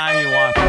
anytime you want.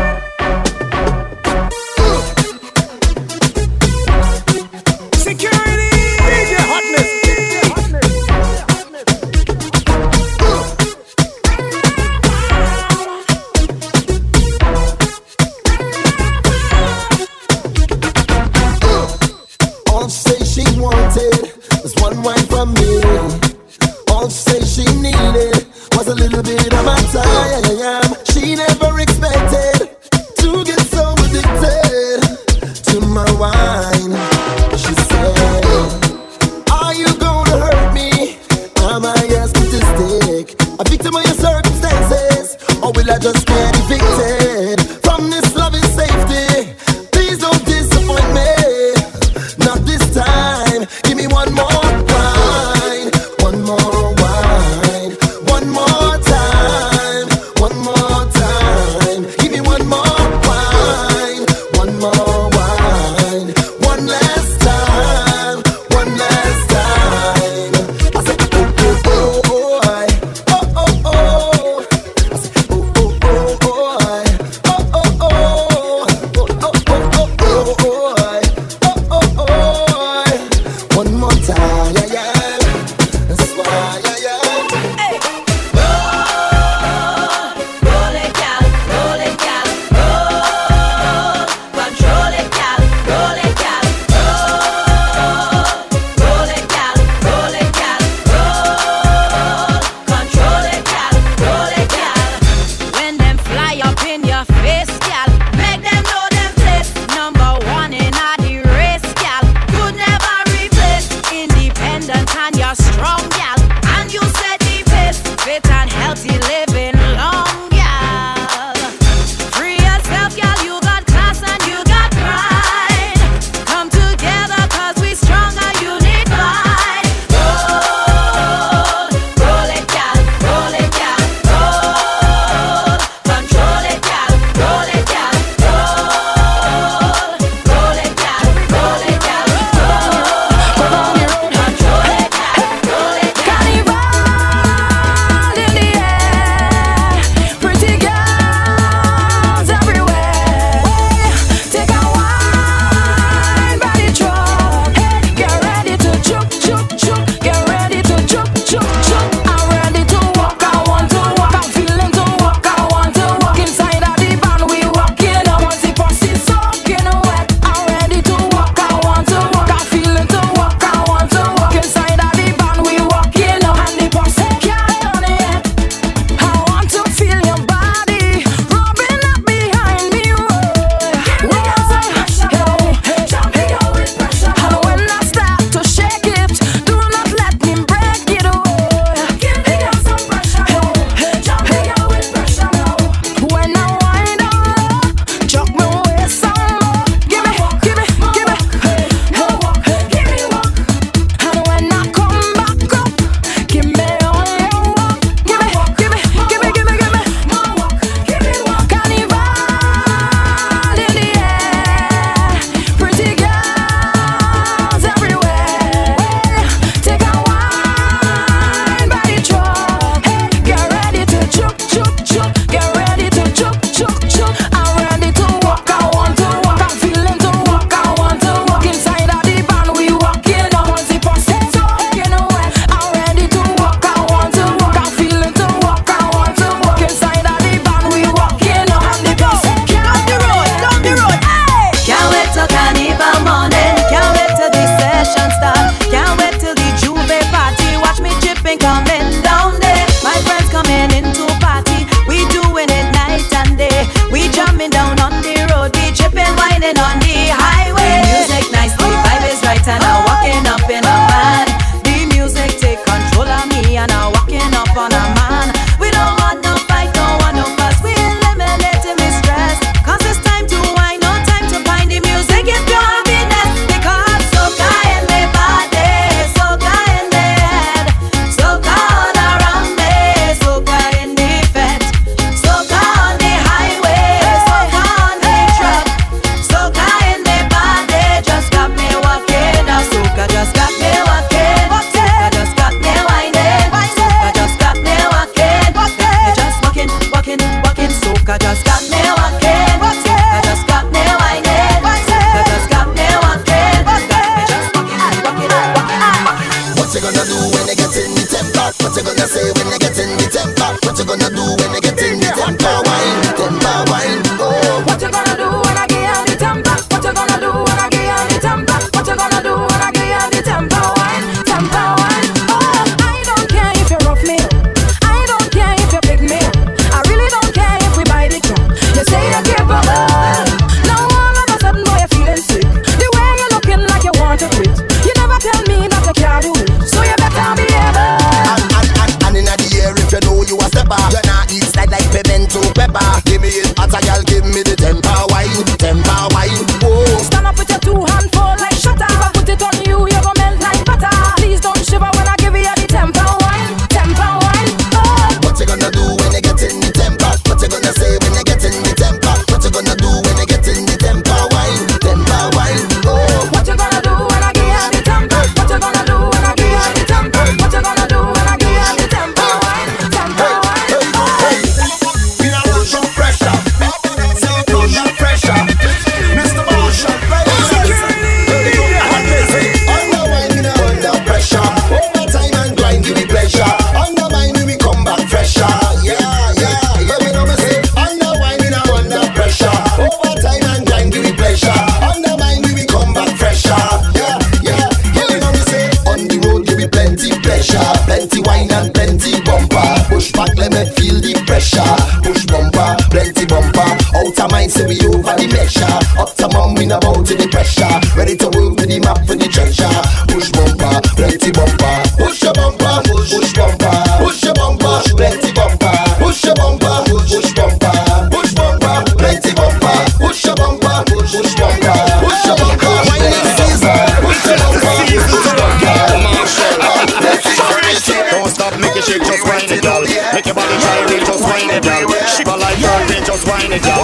manager.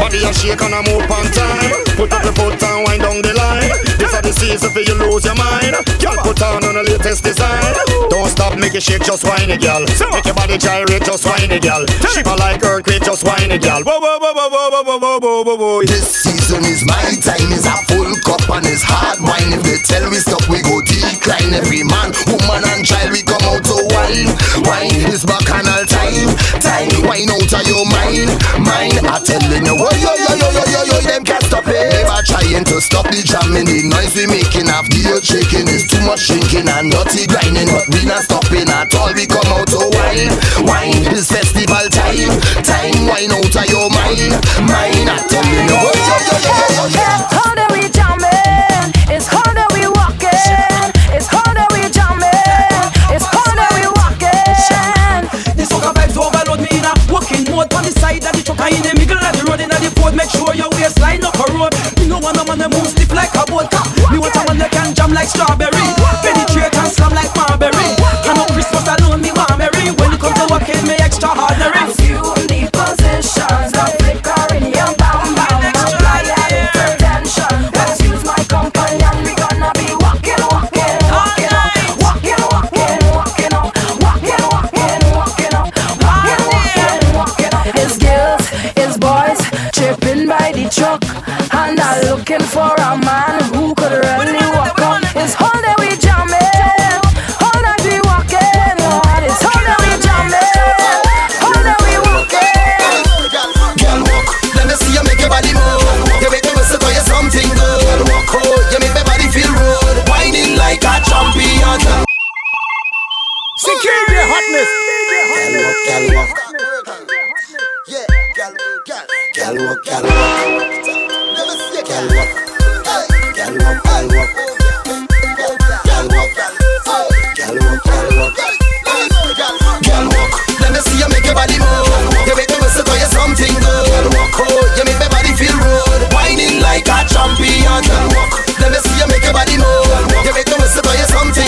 Body a shake and a move on time. Put up your foot and wind down the line easy for you lose your mind. Girl, put on on the latest design. Don't stop, make it shake, just whine it, girl. Make your body gyrate, just whine it, girl. Shiver like earthquake, just whine it, girl. Whoa. This season is my time, is a full cup and it's hard wine. If they tell we stop, we go decline. Every man, woman, and child, we come out to wine. Wine is bacchanal time, time. Wine out of your mind, mind. I'm telling you, yo, yo, yo yo, them can't stop it. Never trying to stop the jamming. The noise we making after you shaking is too much drinking and naughty grinding. But we not stopping at all. We come out to wine, wine. It's festival time, time. Wine out of your mind, mind. I tell you, no, yo, yo, yo, yo, yo. Girl walk, girl walk. Girl walk. Girl walk, girl walk. Girl walk. Girl walk, girl walk. Girl walk. Let me see you make your body move. You make me whistle for you something good. Girl walk, oh, you make my body feel good, Whining like a champion. Girl walk. Let me see you make your body move. You make me whistle for you something.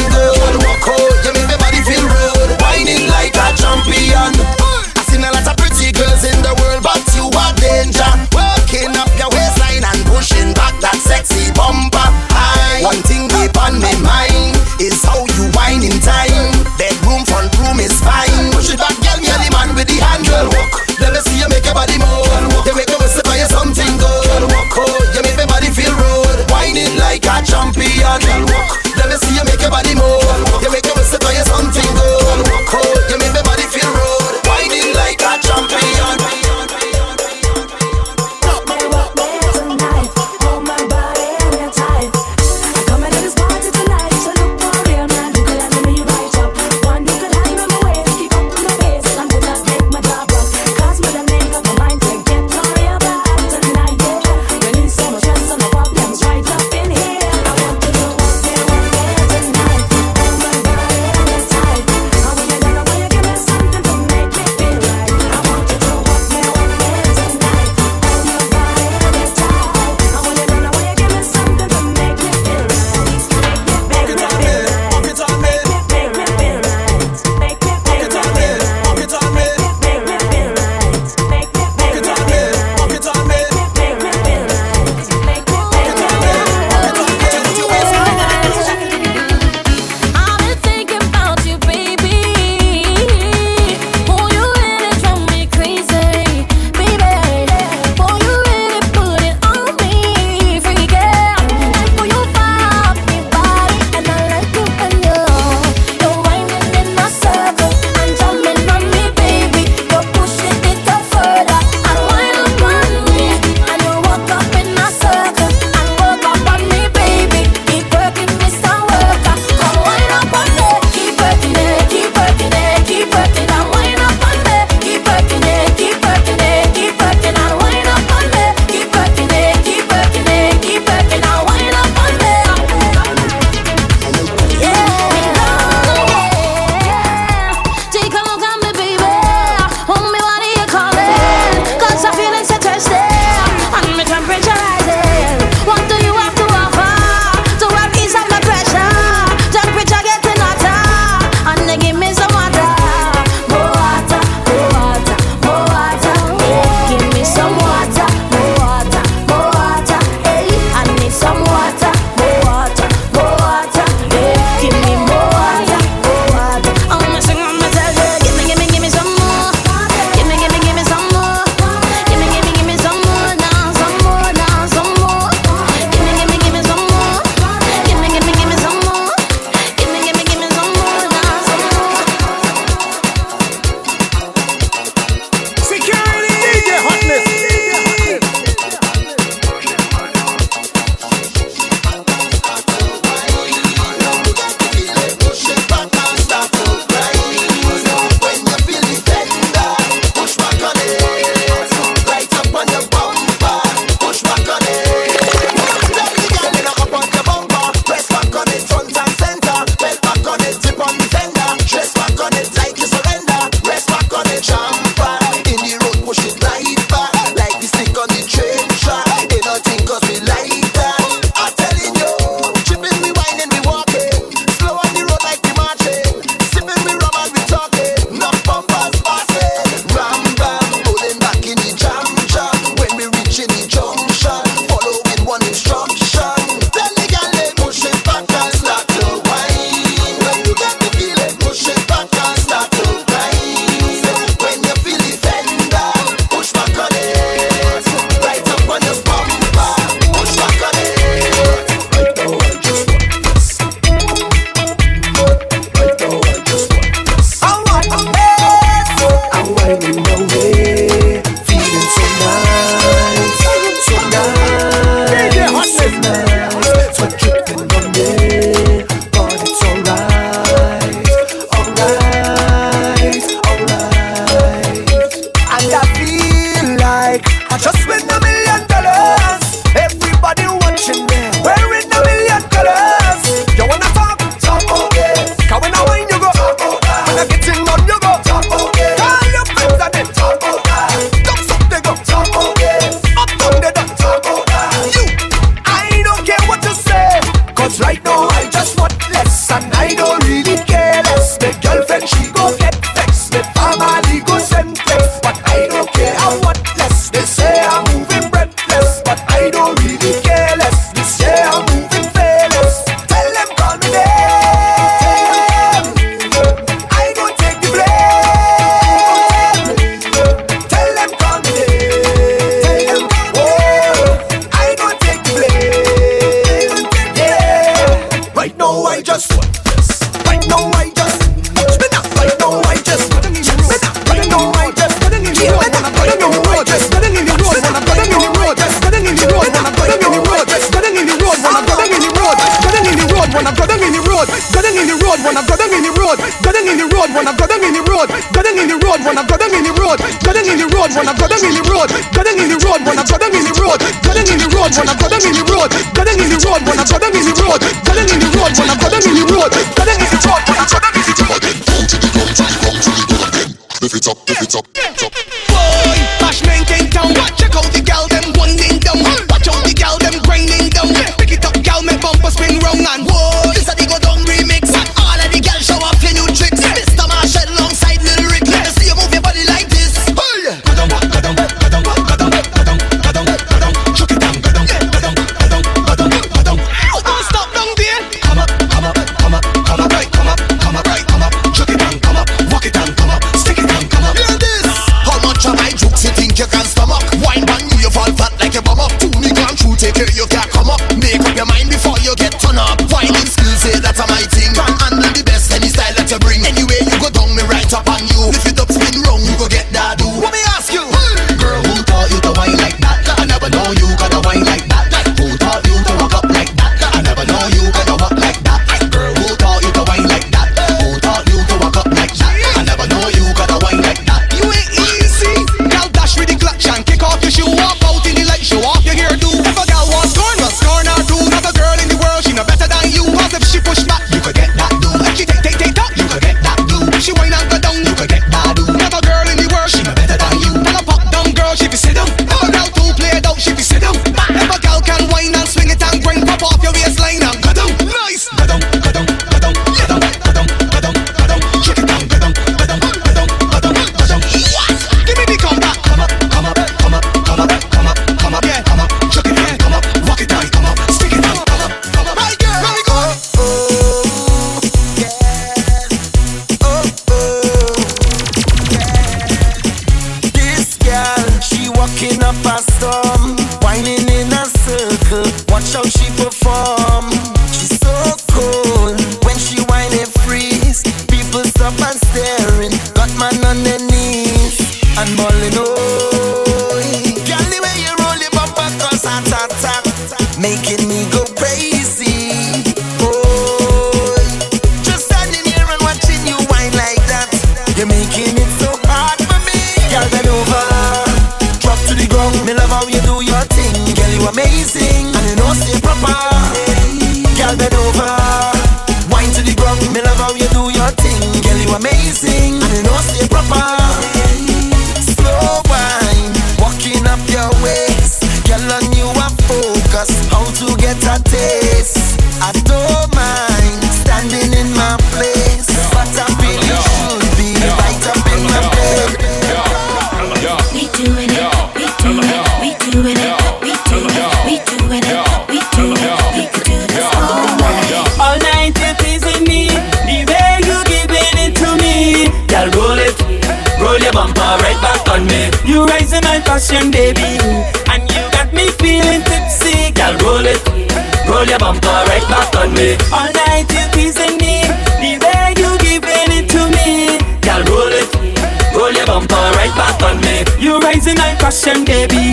Passion, baby,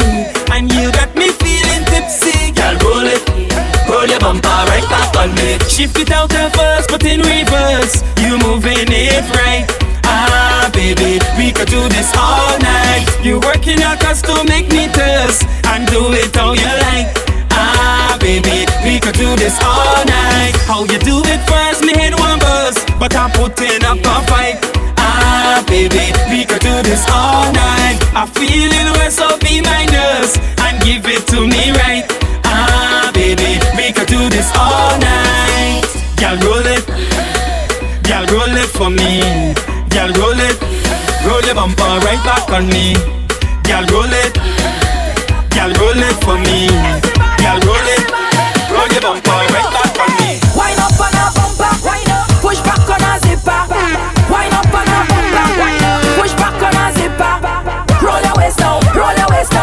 and you got me feeling tipsy. Girl, roll it. Roll your bumper right back on me. Shift it out of first, but in reverse. You moving it right. Ah, baby, we could do this all night. You working out us to make me thirst and do it how you like. Ah, baby, we could do this all night. How you do it first, me head one buzz, but I'm putting up a fight. Ah, baby, we could do this all night. I feel it when so be my nurse and give it to me right. Ah, baby, we could do this all night. Girl, roll it, girl, roll it for me. Girl, roll it, roll your bumper right back on me. Girl, roll it, girl, roll it for me. Girl, roll it, roll your bumper waist down, roll your waist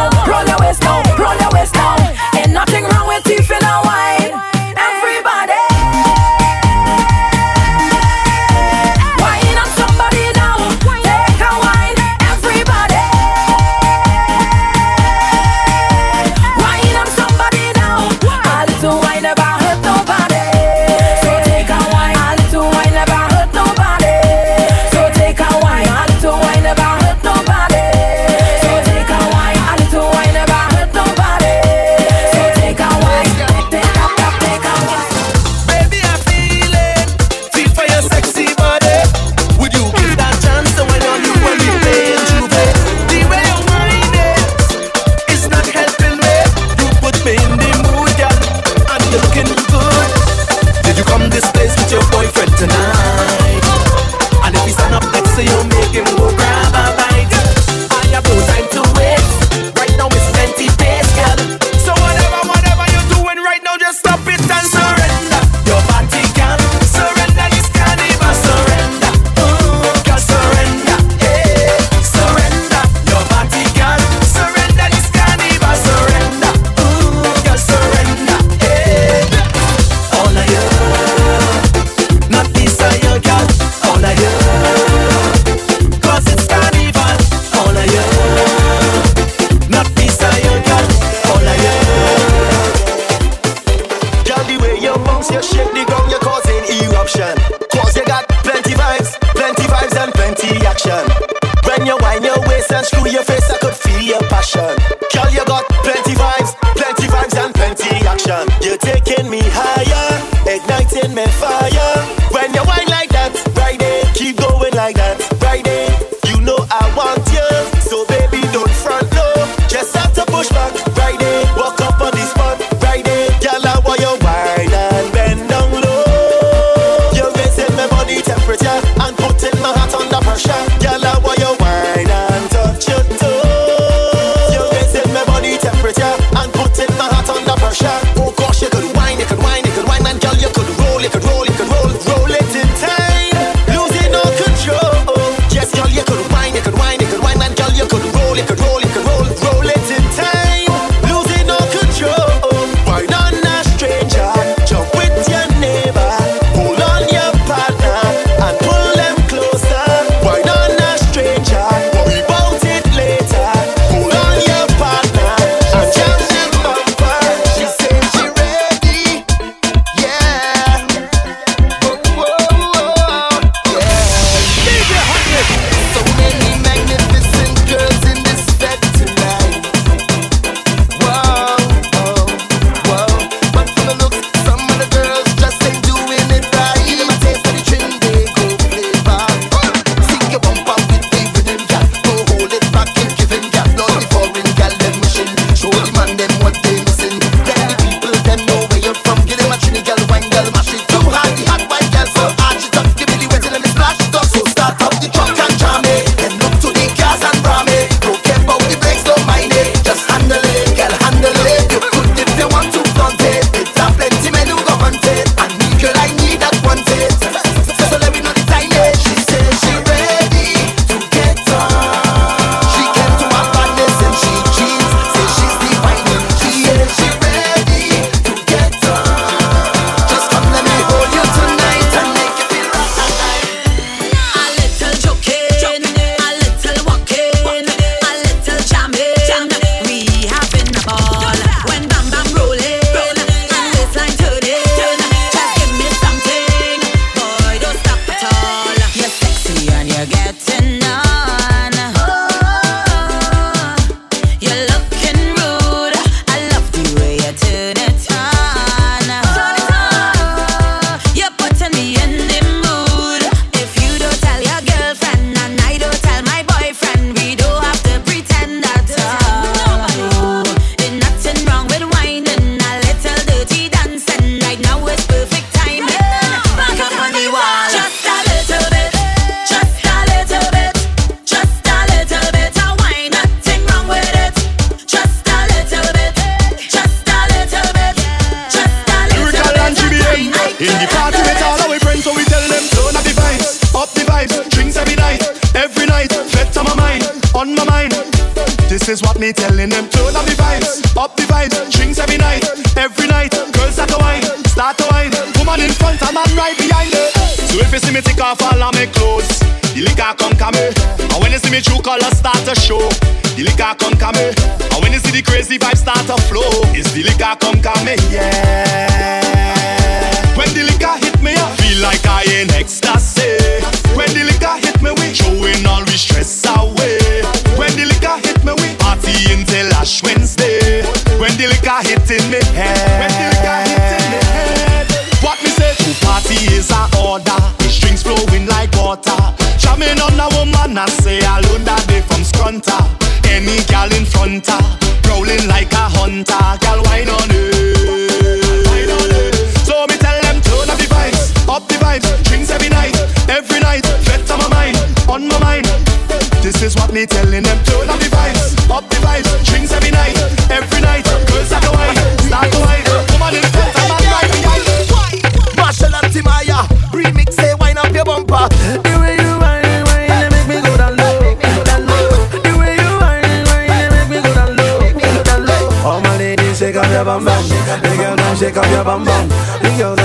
come come me. And when you see the crazy vibes start to flow, it's the liquor come me. Yeah.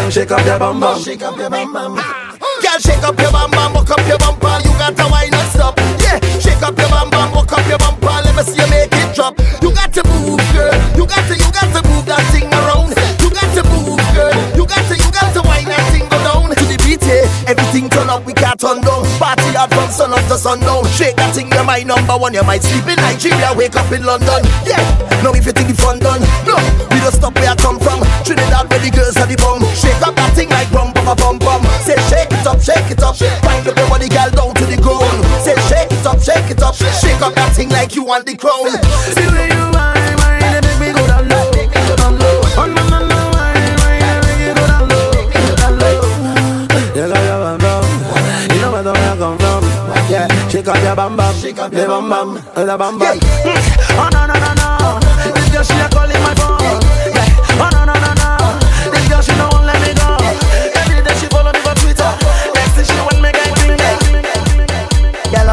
The shake up your bum bum. Shake up your bum bum. Ah. Girl, shake up your bum bum, walk up your bumper. You got to wine and stop. Yeah, shake up your bum bum, walk up your bumper. Let me see you make it drop. You got to move, girl. You got to, you got to move that thing around. You got to move, girl. You got to, you got to wine that thing go down to the beat. Yeah, everything turn up, we can't turn down. Party hard from sun up to sundown. Shake that thing, you're my number one. You might sleep in Nigeria, wake up in London. Yeah, now if you think the fun done, no, we don't stop come from. Trinidad, where the girls are the bum. Shake up that thing like bum bum bum bum. Say shake it up, shake it up. Wind up your body, girl, down to the ground. Say shake it up, shake it up. Shake up that thing like you want the crown. The way you whine, whine, they make me go down low, go down low. On my mama whine, whine, they make me go down low, go down low. You got your bum bum, you know where the way I come from. Yeah, shake up your bum bum, shake up your bum bum, the bum bum. Oh no no no no, this girl she a calling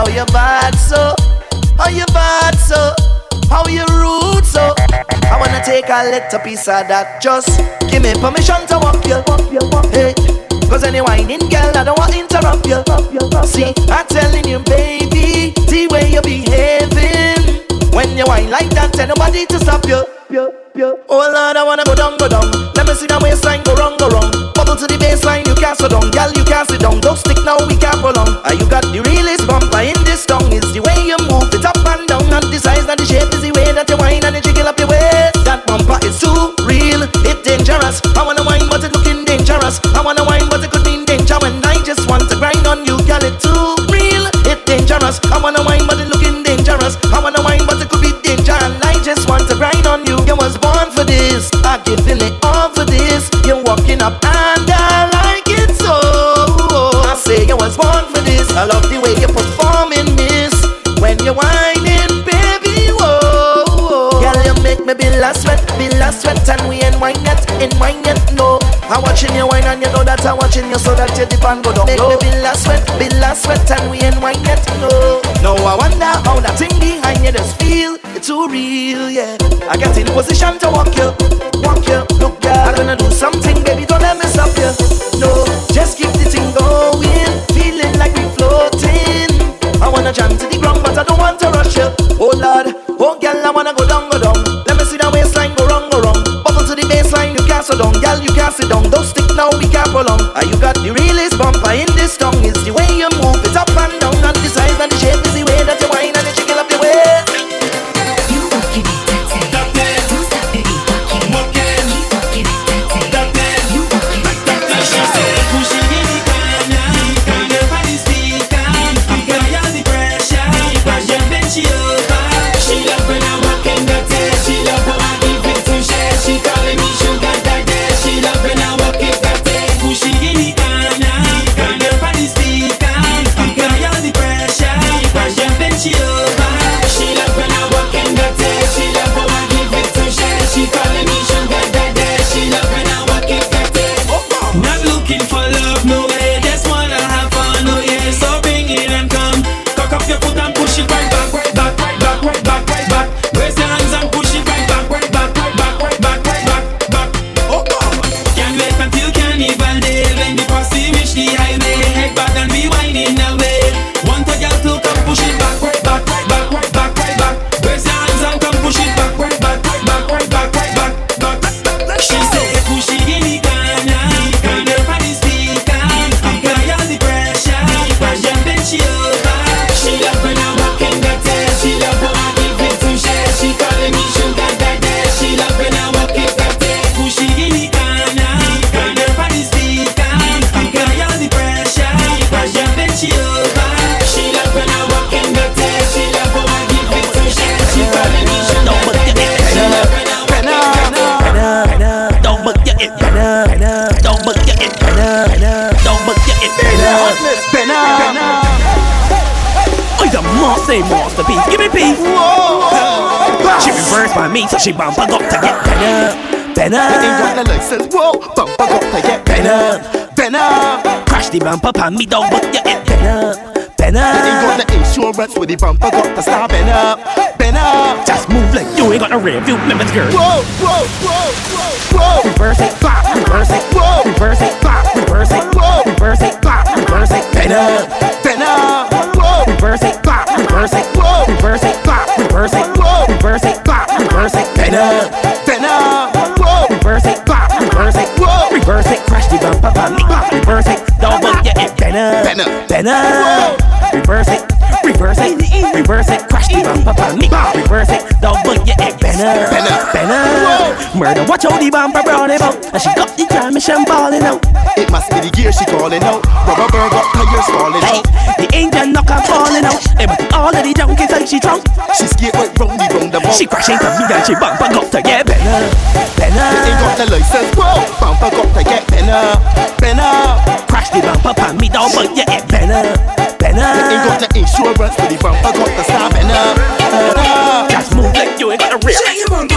how you bad so? How you bad so? How you rude so? I wanna take a little piece of that. Just give me permission to walk you. Hey, cause any whining girl, I don't want to interrupt you. See, I'm telling you, baby, the way you're behaving. When you whine like that, tell nobody to stop you. Oh Lord, I wanna go down, go down. Let me see that waistline go wrong, go wrong. Bubble to the baseline, you can't sit down, girl, you can't sit down. Don't stick now, we can't prolong. Ah, you got the realest bumper in this song. It's the way you move it up and down, not the size, not the shape, is the way that you whine and you jiggle up your waist. That bumper is too real, it dangerous. I wanna whine, sweat, and we ain't wine yet, ain't wine yet, no. I'm watching you wine and you know that I'm watching you so that you dip and go down. Make me be last sweat, be last sweat, and we ain't wine yet, no. No, I wonder how that thing behind you just feel. It's too real, yeah. I get in position to walk you, walk you. Monster, monster. Give me peace. She reversed by me, so she bump got to get better. Ain't got Better. the license, whoa, bumper got to get better, better. Crash the bumper pan me, don't book your it better. Ain't got the insurance with the bumper got to start better, better. Just move like you ain't got no rear view limits, girl. Whoa, whoa, whoa, whoa, whoa. Reverse it, flop, reverse it, Whoa. reverse it, flop, reverse it, Whoa. reverse it, flop, reverse it, better. Better, reverse it, Whoa. reverse it, flop, reverse it, Whoa. reverse it, flop, reverse it, better. better, whoa, Reverse it, flop, reverse it, Whoa. reverse it, crash the pop me, pop, reverse it, double, yeah, it better, Better. better. Reverse it, reverse it, reverse it, crash the pop me, pop, reverse it, Murder, watch how the bumper brown about, and she got the transmission balling out. It must be the gear she calling out. Rubber bird got tires falling Hey, out. the engine knock her falling out. It was all of the junkies like she drunk. She skate right round the roundabout. She crash into me and she bump and got to get better, better. Ain't got the license, whoa, bumper got to get better, better. Crash the bumper pan me down, but yeah, it better, Ain't got the insurance with the bumper got to start better, better. Just move like you ain't got a real. Shake your bum,